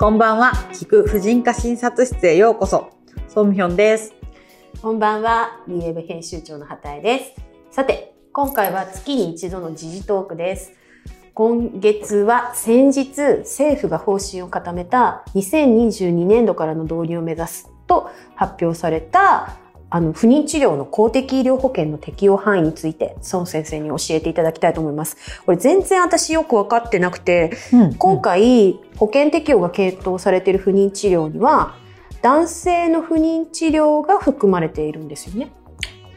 こんばんは。聞く婦人科診察室へようこそ。ソムヒョンです。こんばんは、リエブ編集長の畑江です。さて、今回は月に一度の時事トークです。今月は先日、政府が方針を固めた2022年度からの導入を目指すと発表されたあの、不妊治療の公的医療保険の適用範囲について、孫先生に教えていただきたいと思います。これ全然私よくわかってなくて、今回、保険適用が検討されている不妊治療には、男性の不妊治療が含まれているんですよね。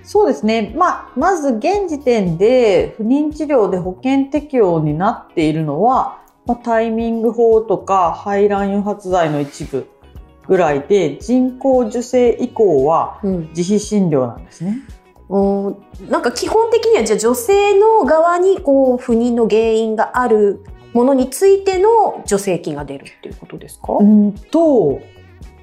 そうですね。まあ、まず現時点で不妊治療で保険適用になっているのは、まあ、タイミング法とか排卵誘発剤の一部ぐらいで人工授精以降は自費診療なんですね。うん、なんか基本的にはじゃあ女性の側にこう不妊の原因があるものについての助成金が出るっていうことですか？うんと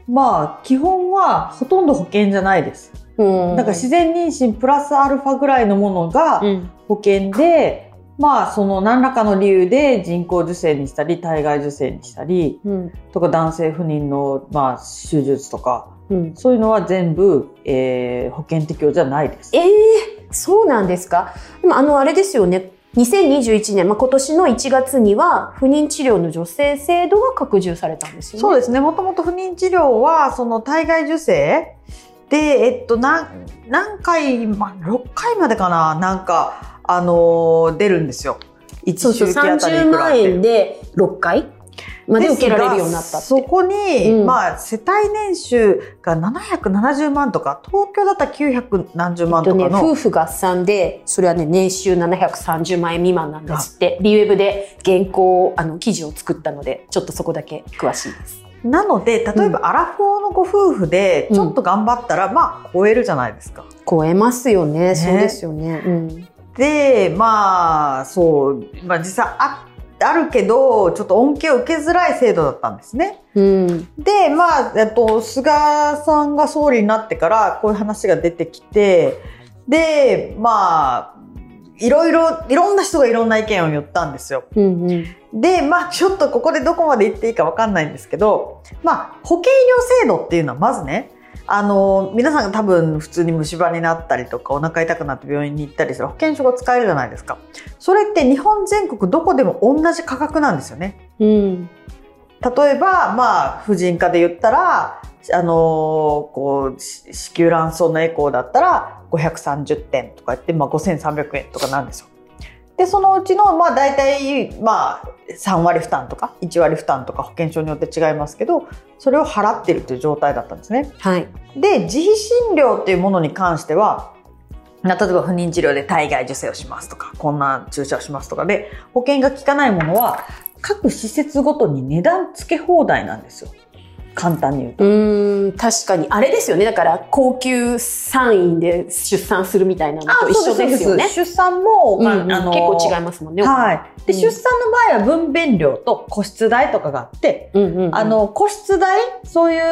まあ基本はほとんど保険じゃないです。うん、だから自然妊娠プラスアルファぐらいのものが保険で、まあ、その何らかの理由で人工授精にしたり、体外受精にしたり、うん、とか男性不妊の、まあ、手術とか、うん、そういうのは全部、えー、保険適用じゃないです。ええー、そうなんですか？でも、あの、あれですよね。2021年、まあ、今年の1月には不妊治療の助成制度が拡充されたんですよね。そうですね。もともと不妊治療は、その体外受精で、えっと、何、何回、まあ、6回までかな？なんか、あのー、出るんですよ。1周期あたりいくらって。30万円で6回まで受けられるようになったそこに、うん、まあ、世帯年収が770万とか、東京だったら900何十万とかの、えっとね、夫婦合算で、それはね、年収730万円未満なんですって、リウェブで原稿、あの、記事を作ったので、ちょっとそこだけ詳しいです。なので、例えば、アラフォーのご夫婦で、ちょっと頑張ったら、うん、まあ、超えるじゃないですか。超えますよね。ねそうですよね。うんで、まあ、そう、まあ実際ああるけど、ちょっと恩恵を受けづらい制度だったんですね。うん、で、まあ、えっと、菅さんが総理になってからこういう話が出てきて、で、まあ、いろいろ、いろんな人がいろんな意見を言ったんですよ。うんうん、で、まあ、ちょっとここでどこまで言っていいかわかんないんですけど、まあ、保険医療制度っていうのはまずね、あの、皆さんが多分普通に虫歯になったりとかお腹痛くなって病院に行ったりする保険証が使えるじゃないですか。それって日本全国どこでも同じ価格なんですよね。うん。例えば、まあ、婦人科で言ったら、あのこう、子宮卵巣のエコーだったら530点とか言って、まあ5300円とかなんですよ。で、そのうちの、まあ大体、まあ3割負担とか1割負担とか保険証によって違いますけど、それを払ってるという状態だったんですね。はい。で、自費診療っていうものに関しては、例えば不妊治療で体外受精をしますとか、こんな注射をしますとかで、保険が効かないものは、各施設ごとに値段付け放題なんですよ。簡単に言うと。うん、確かに。あれですよね。だから、高級産院で出産するみたいなのと一緒ですよね。出産も、まあ、うん、あの結構違いますもんね。はい。で、出産の場合は分娩料と個室代とかがあって、うんうんうん、あの、個室代、そういう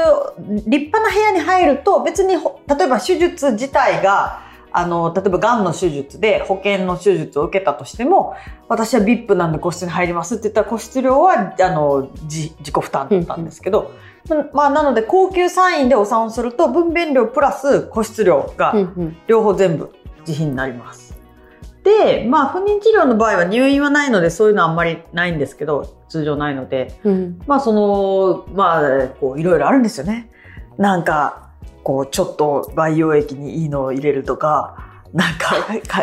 立派な部屋に入ると、別に、例えば手術自体が、あの、例えば癌の手術で保険の手術を受けたとしても、私は VIP なんで個室に入りますって言ったら個室料は、あの、自己負担だったんですけど、うんうん、まあ、なので高級産院でお産をすると、分娩料プラス個室料が両方全部自費になります。で、まあ、不妊治療の場合は入院はないので、そういうのはあんまりないんですけど、通常ないので、うん、まあ、その、まあ、こう、いろいろあるんですよね。なんか、こう、ちょっと培養液にいいのを入れるとか、なんか、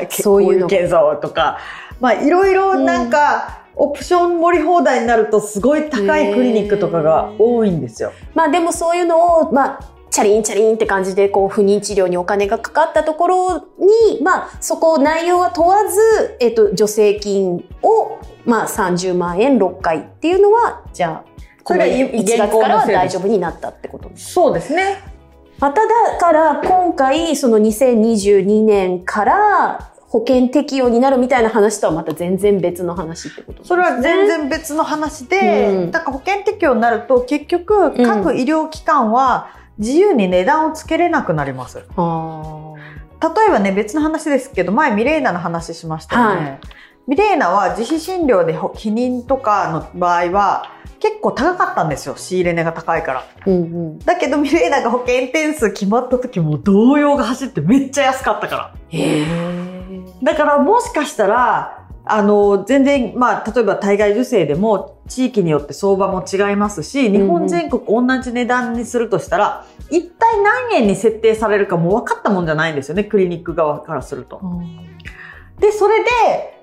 そういう検査をとか、まあ、いろいろなんか、オプション盛り放題になるとすごい高いクリニックとかが多いんですよ。まあでもそういうのを、まあ、チャリンチャリンって感じで、こう、不妊治療にお金がかかったところに、まあ、そこ内容は問わず、えっと、助成金を、まあ、30万円6回っていうのは、じゃあ、これ1月からは大丈夫になったってことそうですね。まただから今回その2022年から保険適用になるみたいな話とはまた全然別の話ってことね。それは全然別の話で、うん、だから保険適用になると結局各医療機関は自由に値段をつけれなくなります。うん、例えばね別の話ですけど前ミレーナの話しましたよね。はい、ミレーナは自費診療で避妊とかの場合は結構高かったんですよ。仕入れ値が高いから。うんうん、だけどミレーナが保険点数決まった時も動揺が走ってめっちゃ安かったから。へだからもしかしたら、あの、全然、まあ、例えば体外受精でも地域によって相場も違いますし、日本全国同じ値段にするとしたら、うん、一体何円に設定されるかも分かったもんじゃないんですよね、クリニック側からすると。で、それで、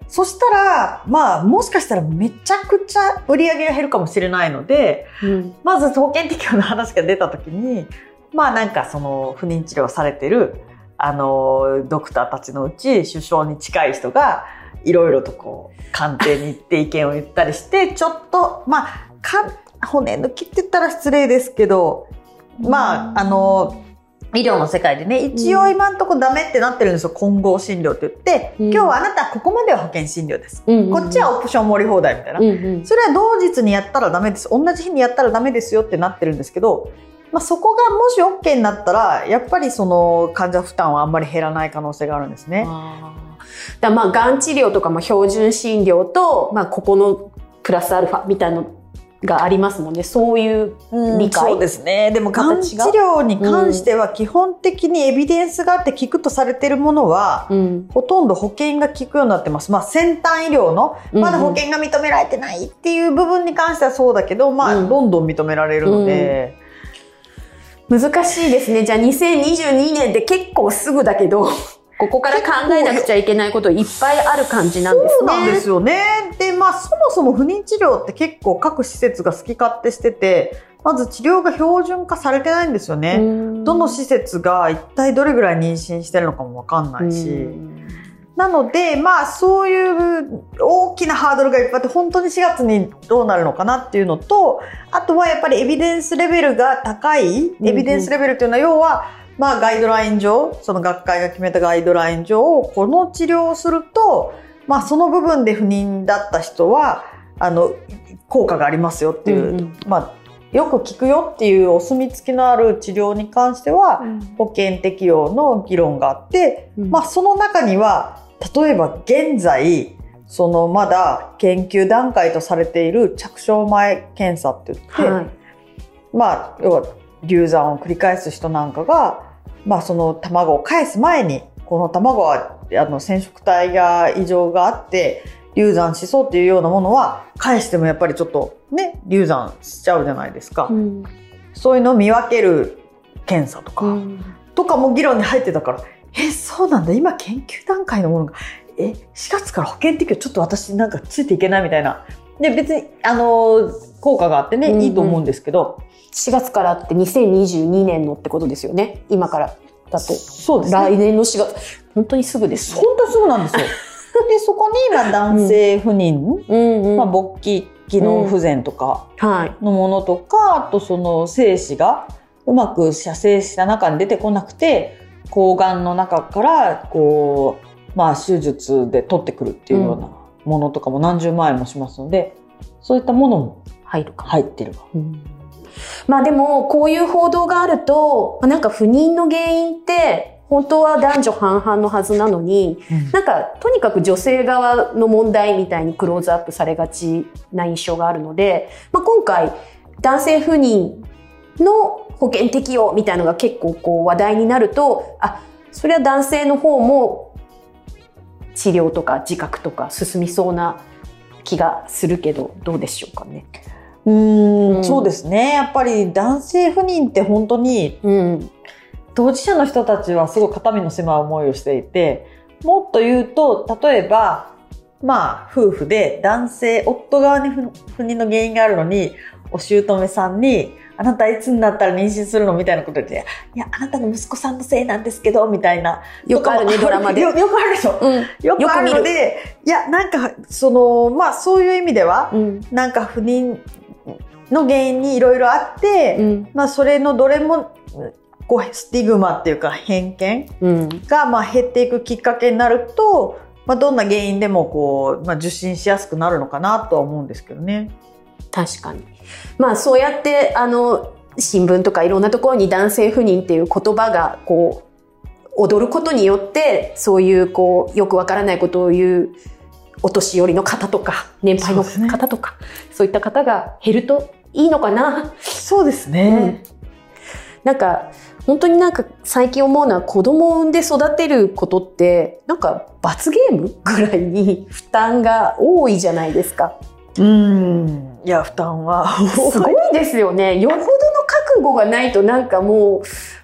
そしたら、まあ、もしかしたらめちゃくちゃ売り上げが減るかもしれないので、うん、まず保険適用の話が出た時に、まあなんかその不妊治療されてる、あの、ドクターたちのうち首相に近い人が、いろいろとこう、官邸に行って意見を言ったりして、ちょっと、まあ、か骨抜きって言ったら失礼ですけど、まあ、あの、医療の世界でね、一応今んとこダメってなってるんですよ。混合診療って言って、うん、今日はあなたここまでは保険診療です。うんうん、こっちはオプション盛り放題みたいな、うんうん。それは同日にやったらダメです。同じ日にやったらダメですよってなってるんですけど、まあ、そこがもし OK になったら、やっぱりその患者負担はあんまり減らない可能性があるんですね。だまあ、がん治療とかも標準診療と、まあ、ここのプラスアルファみたいながありますもんね。そういう理解、うん、そうですね。でも、がん治療に関しては、基本的にエビデンスがあって効くとされているものは、うん、ほとんど保険が効くようになってます。まあ、先端医療の、まだ保険が認められてないっていう部分に関してはそうだけど、まあ、どんどん認められるので、うん、難しいですね。じゃあ、2022年で結構すぐだけど、ここから考えなくちゃいけないこといっぱいある感じなんですね。そうなんですよね。で、まあそもそも不妊治療って結構各施設が好き勝手してて、まず治療が標準化されてないんですよね。どの施設が一体どれぐらい妊娠してるのかもわかんないし。なので、まあそういう大きなハードルがいっぱいあって、本当に4月にどうなるのかなっていうのと、あとはやっぱりエビデンスレベルが高い、エビデンスレベルっていうのは要は、まあガイドライン上、その学会が決めたガイドライン上、この治療をすると、まあその部分で不妊だった人は、あの、効果がありますよっていう、うんうん、まあよく効くよっていうお墨付きのある治療に関しては、保険適用の議論があって、うん、まあその中には、例えば現在、そのまだ研究段階とされている着床前検査って言って、はい、まあ要は流産を繰り返す人なんかがまあその卵を返す前に、この卵はあの染色体が異常があって、流産しそうっていうようなものは返してもやっぱりちょっとね、流産しちゃうじゃないですか。うん、そういうのを見分ける検査とか、うん、とかも議論に入ってたから、え、そうなんだ、今研究段階のものが、え、4月から保険適用ちょっと私なんかついていけないみたいな。で、別に、あの、効果があってね、うんうん、いいと思うんですけど、4月からって2022年のってことですよね。今からだと。そうですね。来年の4月。本当にすぐです、ね。本当にすぐなんですよ。で、そこに、今男性不妊、うんうん、まあ、勃起機能不全とかのものとか、うんはい、あとその精子がうまく射精した中に出てこなくて、抗がんの中から、こう、まあ、手術で取ってくるっていうようなものとかも何十万円もしますので、そういったものも入るか。入ってる。うんまあでも、こういう報道があると、なんか不妊の原因って、本当は男女半々のはずなのに、うん、なんかとにかく女性側の問題みたいにクローズアップされがちな印象があるので、まあ、今回男性不妊の保険適用みたいなのが結構こう話題になると、あ、それは男性の方も治療とか自覚とか進みそうな気がするけど、どうでしょうかね。うん、そうですね。やっぱり男性不妊って本当に、うん、当事者の人たちはすごい肩身の狭い思いをしていて、もっと言うと、例えば、まあ、夫婦で男性、夫側に不妊の原因があるのに、お姑さんに、あなたいつになったら妊娠するの？みたいなことで、いや、あなたの息子さんのせいなんですけど、みたいな。よくあるね、ドラマで。よよくあるでしょ？うん、よくあるので、いや、なんか、その、まあ、そういう意味では、うん、なんか不妊の原因にいろいろあって、うん、まあそれのどれもこうスティグマっていうか偏見がまあ減っていくきっかけになると、まあ、どんな原因でもこう、まあ、受診しやすくなるのかなとは思うんですけどね。確かに。まあそうやってあの新聞とかいろんなところに男性不妊っていう言葉がこう踊ることによってそういうこうよくわからないことを言うお年寄りの方とか、年配の方とか、そう、ね,、いった方が減るといいのかな？そうですね。うん、なんか、本当になんか最近思うのは子供を産んで育てることってなんか罰ゲームぐらいに負担が多いじゃないですか。うんいや負担はすごいですよね。よほどの覚悟がないとなんかもう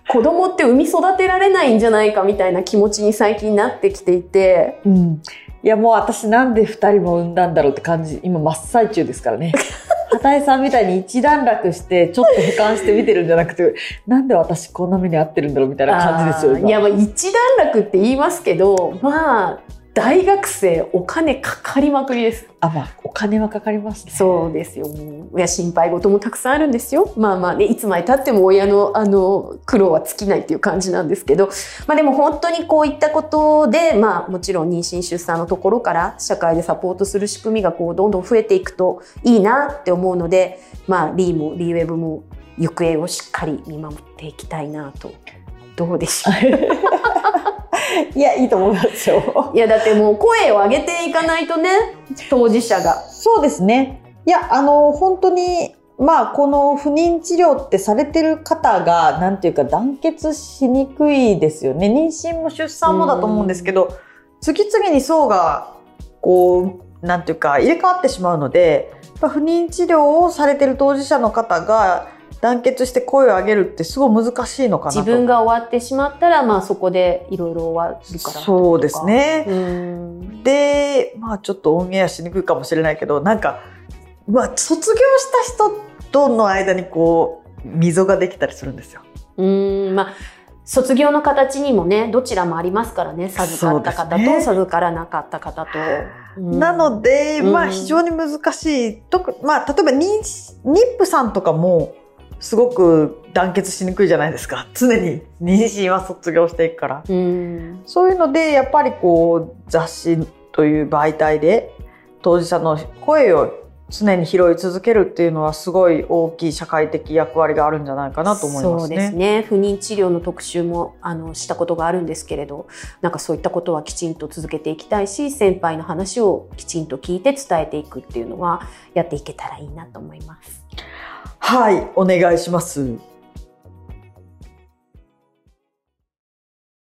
子供って産み育てられないんじゃないかみたいな気持ちに最近なってきていて。うん、いやもう私なんで2人も産んだんだろうって感じ今真っ最中ですからね。畑井さんみたいに一段落してちょっと俯瞰して見てるんじゃなくてなんで私こんな目に遭ってるんだろうみたいな感じですよいやまあ一段落って言いますけどまあ大学生お金かかりまくりです。あ、まあ、お金はかかりますね。そうですよ。いや、心配事もたくさんあるんですよ。まあまあね、いつまで経っても親の、あの、苦労は尽きないっていう感じなんですけど、まあでも本当にこういったことで、まあもちろん妊娠出産のところから社会でサポートする仕組みがこう、どんどん増えていくといいなって思うので、まあ、リーも、リーウェブも行方をしっかり見守っていきたいなと。どうでしょう？いや、いいと思いますよ。いや、だってもう声を上げていかないとね、当事者が。そうですね。いや、あの、本当に、まあ、この不妊治療ってされてる方が、なんていうか団結しにくいですよね。妊娠も出産もだと思うんですけど、次々に層が、こう、なんていうか入れ替わってしまうので、不妊治療をされてる当事者の方が、団結して声を上げるってすごい難しいのかな自分が終わってしまったら、まあそこでいろいろ終わるからそうですね。で、まあちょっとオンエアしにくいかもしれないけど、なんか、まあ卒業した人との間にこう、溝ができたりするんですよ。うん、まあ卒業の形にもね、どちらもありますからね、授かった方と授からなかった方と。なので、まあ非常に難しい。特まあ例えばニップさんとかも、すごく団結しにくいじゃないですか。常に。妊娠は卒業していくから、うん、そういうのでやっぱりこう雑誌という媒体で当事者の声を常に拾い続けるっていうのはすごい大きい社会的役割があるんじゃないかなと思いますね。そうですね。不妊治療の特集もあのしたことがあるんですけれど、なんかそういったことはきちんと続けていきたいし、先輩の話をきちんと聞いて伝えていくっていうのはやっていけたらいいなと思います。はい、お願いします。